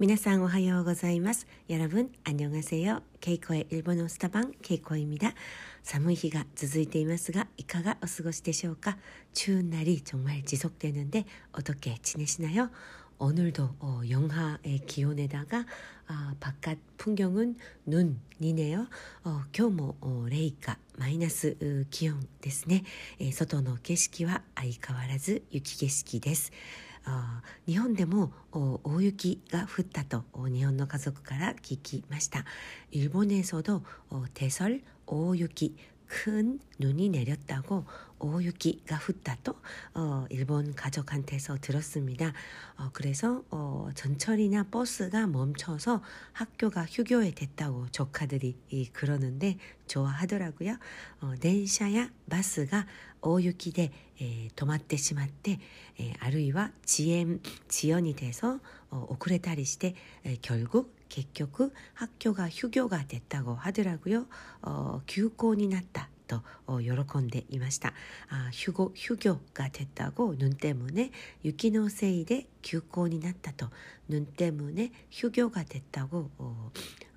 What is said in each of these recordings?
皆さんおはようございます。여러분안녕하세요。 ケイコ의 일본어スタバンケイコ입니다寒い日が続いていますが、いかがお過ごしでしょうか추운날이정말지속되는데어떻게지내시나요 오늘도 어, 영하의 기온에다가 아, 바깥 풍경은 눈이네요. 어, 今日も 어, 레이카 마이너스 어, 기온 ですね。えー、外の景色は相変わらず雪景色です。 日本でも大雪が降ったと日本の家族から聞きました。일본에서도대설大雪큰 눈이 내렸다고 오유기가 훗다또 어, 일본 가족한테서 들었습니다. 어, 그래서 어, 전철이나 버스가 멈춰서 학교가 휴교에 됐다고 조카들이 이, 그러는데 좋아하더라고요. 어, 덴샤야 바스가 오유기대 에, 도마tte 시마tte 에, 아루이와 지엠 지연이 돼서 어, 오크레타리 시대 에, 결국 結局 학교가 휴교가 됐다고 하더라고요. 어, 휴고に 났다. と喜んでいました。あ휴고、휴교が出たご、눈 때문에休校になったと、눈 때문에 휴교가 됐다고、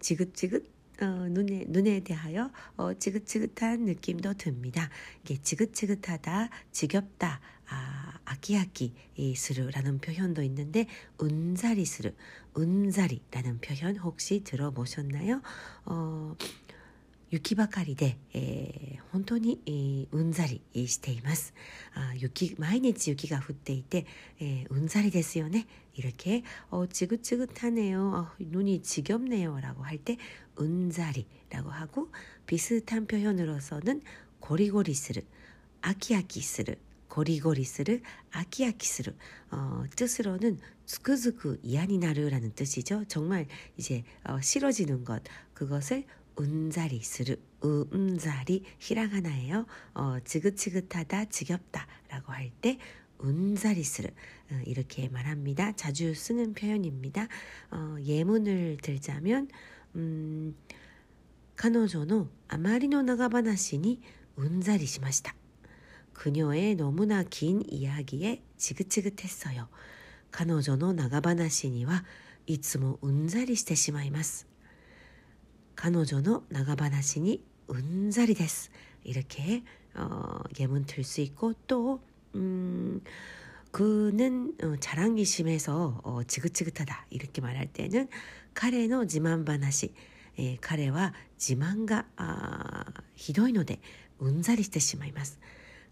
지긋지긋 어, 눈에 눈에 대하여 어, 지긋지긋한 느낌도 듭니다. 이게 지긋지긋하다, 지겹다, 아, 아키아키스르라는 표현도 있는데 운자리스르, 운자리라는 표현 혹시 들어보셨나요? 어, 雪ばかりで、えー、本当に、えー、うんざりしています。あ雪毎日雪が降っていて、えー、うんざりですよね。 이렇게 어, 지긋지긋하네요. 어, 눈이 지겹네요. 라고 할 때 은자리라고 하고 비슷한 표현으로서는 고리고리스르, 아키아키스르, 고리고리스르, 아키아키스르 어, 뜻으로는 스크스크 이안이나르라는 뜻이죠. 정말 이제 어, 싫어지는 것 그것을 은자리 스르 음자리 히라가나예요. 어, 지긋지긋하다 지겹다라고 할 때 운자리 스르 어, 이렇게 말합니다. 자주 쓰는 표현입니다. 어, 예문을 들자면 음, 彼女のあまりの長話に 운자리 시마시다. 그녀의 너무나 긴 이야기에 지긋지긋했어요. 彼女の長話にはいつも 운자리 してしまいます. 彼女の長話にうんざりです. 이렇게 어, 예문 들 수 있고 또 음, 그는 어, 자랑이 심해서 어, 지긋지긋하다 이렇게 말할 때는 彼の 지만話 예, 彼は 지만가 아, ひどいのでうんざりしてしまいます.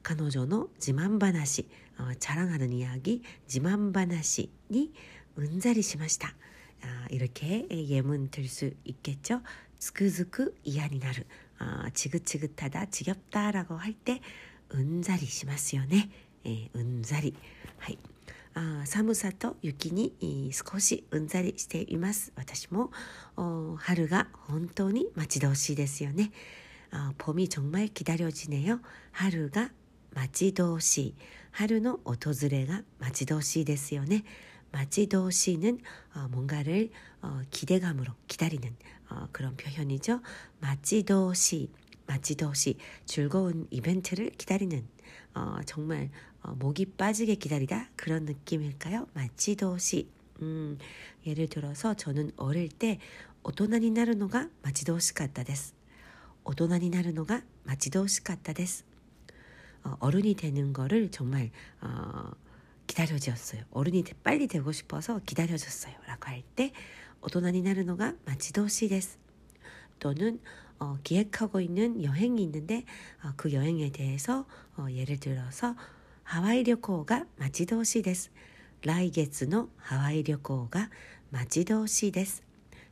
彼女の 지만話 어, 자랑하는 이야기 自慢話に 은자리 しました. 아, 이렇게 예문 들 수 있겠죠. つくづく嫌になる 아, 지긋지긋하다 지겹다라고 할 때 은자리 しますよね 예, 은자리 はいあ寒さと雪に少しうんざりしています私も春が本当に待ち遠しいですよねあ봄이정말기다려지네요春が待ち遠しい春の訪れが待ち遠しいですよね 마치도시는 어, 뭔가를 어, 기대감으로 기다리는 어, 그런 표현이죠. 마치도시, 마치도시 즐거운 이벤트를 기다리는 어, 정말 어, 목이 빠지게 기다리다 그런 느낌일까요? 마치도시. 음, 예를 들어서 저는 어릴 때 오토나니 나르노가 마치도시かったです. 오토나니 나르노가 마치도시かったです. 어, 어른이 되는 거를 정말 어, 기다려졌어요. 어른이 빨리 되고 싶어서 기다려졌어요. 라고 할 때, 大人になるのが待ち遠しいです. 또는 어, 기획하고 있는 여행이 있는데 어, 그 여행에 대해서 어, 예를 들어서 하와이 旅行が待ち遠しいです. 来月のハワイ旅行が待ち遠しいです.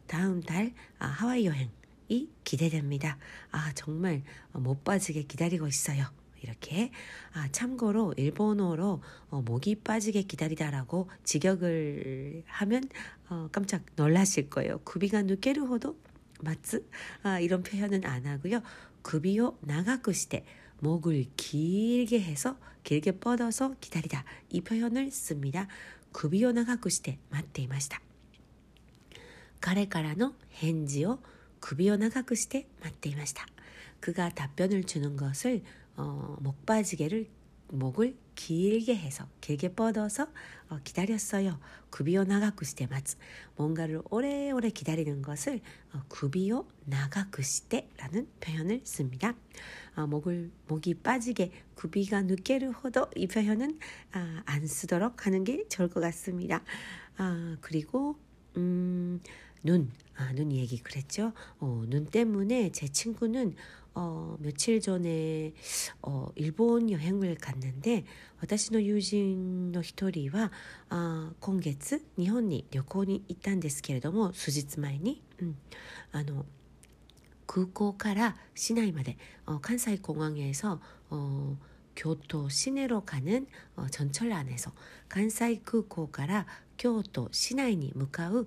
다음 달 아, 하와이 여행이 기대됩니다. 아 정말 못 빠지게 기다리고 있어요. 이렇게 아, 참고로 일본어로 어, 목이 빠지게 기다리다라고 직역을 하면 어, 깜짝 놀라실 거예요. 구비가 누게르 호도 마츠 아, 이런 표현은 안 하고요. 구비요 나가고 시대 목을 길게 해서 길게 뻗어서 기다리다 이 표현을 씁니다. 구비요 나가고 시대 맞대 이마시다. 彼からの返事を首を長くして待っていました。 그가 답변을 주는 것을 어, 목바지개를 목을 길게 해서 길게 뻗어서 어, 기다렸어요. 구비오 나가쿠시테 마츠 뭔가를 오래오래 기다리는 것을 어, 구비오 나가쿠시테라는 표현을 씁니다. 어, 목을 목이 빠지게 구비가 느껴를 호도 이 표현은 아, 안 쓰도록 하는 게 좋을 것 같습니다. 아, 그리고 음, 눈, 아, 눈 얘기 그랬죠. 어, 눈 때문에 제 친구는 어, 며칠 전에 어, 일본 여행을 갔는데 私の友人の一人は 아, 今月日本に行ったんですけれども数日前に、うん、あの空港から市内まで、어, 관사이 공항에서 어, 교토 시내로 가는 어, 전철 안에서 간사이空港から 교토 시내に 向かう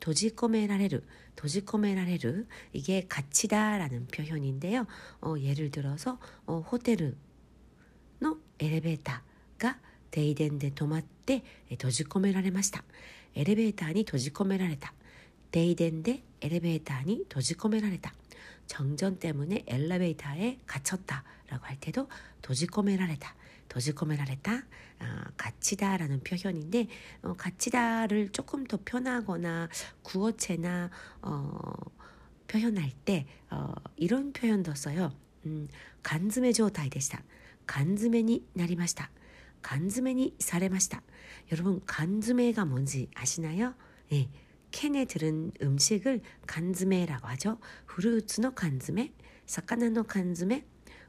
閉じ込められる閉じ込められる 이게 갇히다라는 표현인데요. 어, 예를 들어서 어, ホテルのエレベーターが停電で止まって閉じ込められました.エレベーターに閉じ込められた.停電でエレベーターに閉じ込められた.정전 때문에 엘리베이터에 갇혔다라고 할 때도閉じ込められた. 閉じ込められた 아, 갇히다라는 표현인데 어, 가치다를 조금 더 편하거나 구어체나 어, 표현할 때 어, 이런 표현도 써요. 음, 간즈메 조타이 되시다. 간즈메니 나리마시다. 간즈메니 사레마시다. 여러분 간즈메가 뭔지 아시나요? 예. 캔에 들은 음식을 간즈메라고 하죠. 후르츠노 간즈메, 사카나노 간즈메,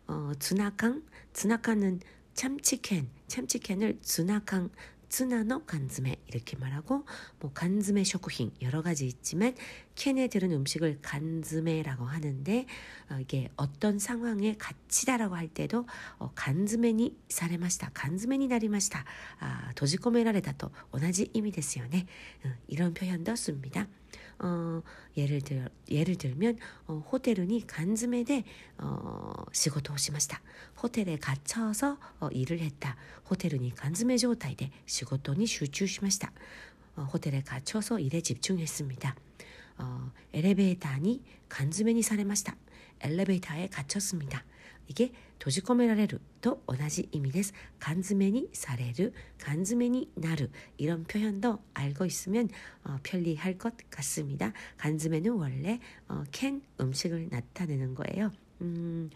어, 즈나캉, 즈나캉은 참치캔, 참치캔을 쯔나캉, 쯔나노 간즈메 이렇게 말하고 뭐 간즈메 쇼크힌 여러 가지 있지만 캔에 들은 음식을 간즈메라고 하는데 어, 이게 어떤 상황에 갇히다라고 할 때도 어, 간즈메니 사레마시다, 간즈메니 나리마시다, 아, 도지코메라레다 또 오나지 이미 됐어요. 네, 어, 이런 표현도 씁니다. 어, 예를 들 예를 들면 어, 호텔이 간즈메데 어, 仕事をしました. 호텔에 갇혀서 어, 일을 했다. 호텔이 간즈메状態で 仕事に 集中しました. 어, 호텔에 갇혀서 일에 집중했습니다. 어, 엘리베이터니 간즈메니 사레마시다. 엘리베이터에 갇혔습니다. 이게 도지코메라레르と 同じ意味です. 간즈메니 사레르, 간즈메니 나르 이런 표현도 알고 있으면 어, 편리할 것 같습니다. 간즈메는 원래 어, 캔 음식을 나타내는 거예요. 음,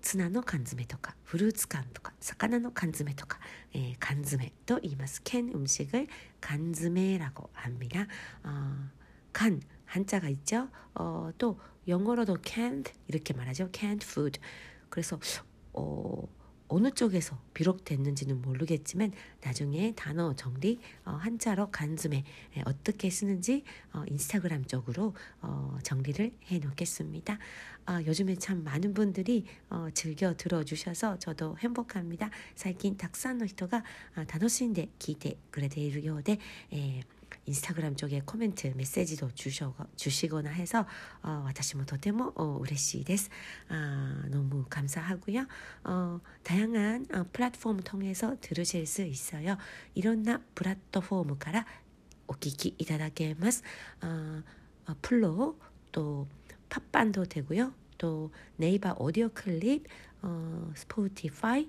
ツナの缶詰とかフルーツ缶とか魚の缶詰とか、えー、 缶詰と言います。캔 음식을 간즈메라고 합니다. 어, 간 한자가 있죠. 어, 또 영어로도 can't 이렇게 말하죠. can't food. 그래서 어, 어느 쪽에서 비록됐는지는 모르겠지만 나중에 단어 정리 어, 한자로 간숨에 예, 어떻게 쓰는지 어, 인스타그램 쪽으로 어, 정리를 해 놓겠습니다. 아, 요즘에 참 많은 분들이 어, 즐겨 들어주셔서 저도 행복합니다. 最近たくさんの人が楽しんで聞いてくれているようで 예, 인스타그램 쪽에 코멘트 메시지도 주셔, 주시거나 해서 어, 私もとても 어, 嬉しいです. 아, 너무 감사하고요. 어, 다양한 어, 플랫폼 통해서 들으실 수 있어요. 이런나 플랫폼から お聞きいただけます. 어, 어, 플로 또 팟빵도 되고요. 또 네이버 오디오 클립, 어, 스포티파이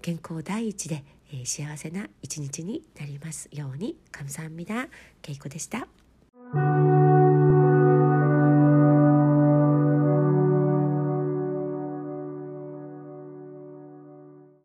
健康第一で、えー、幸せな一日になりますように감사합니다. 케이코でした。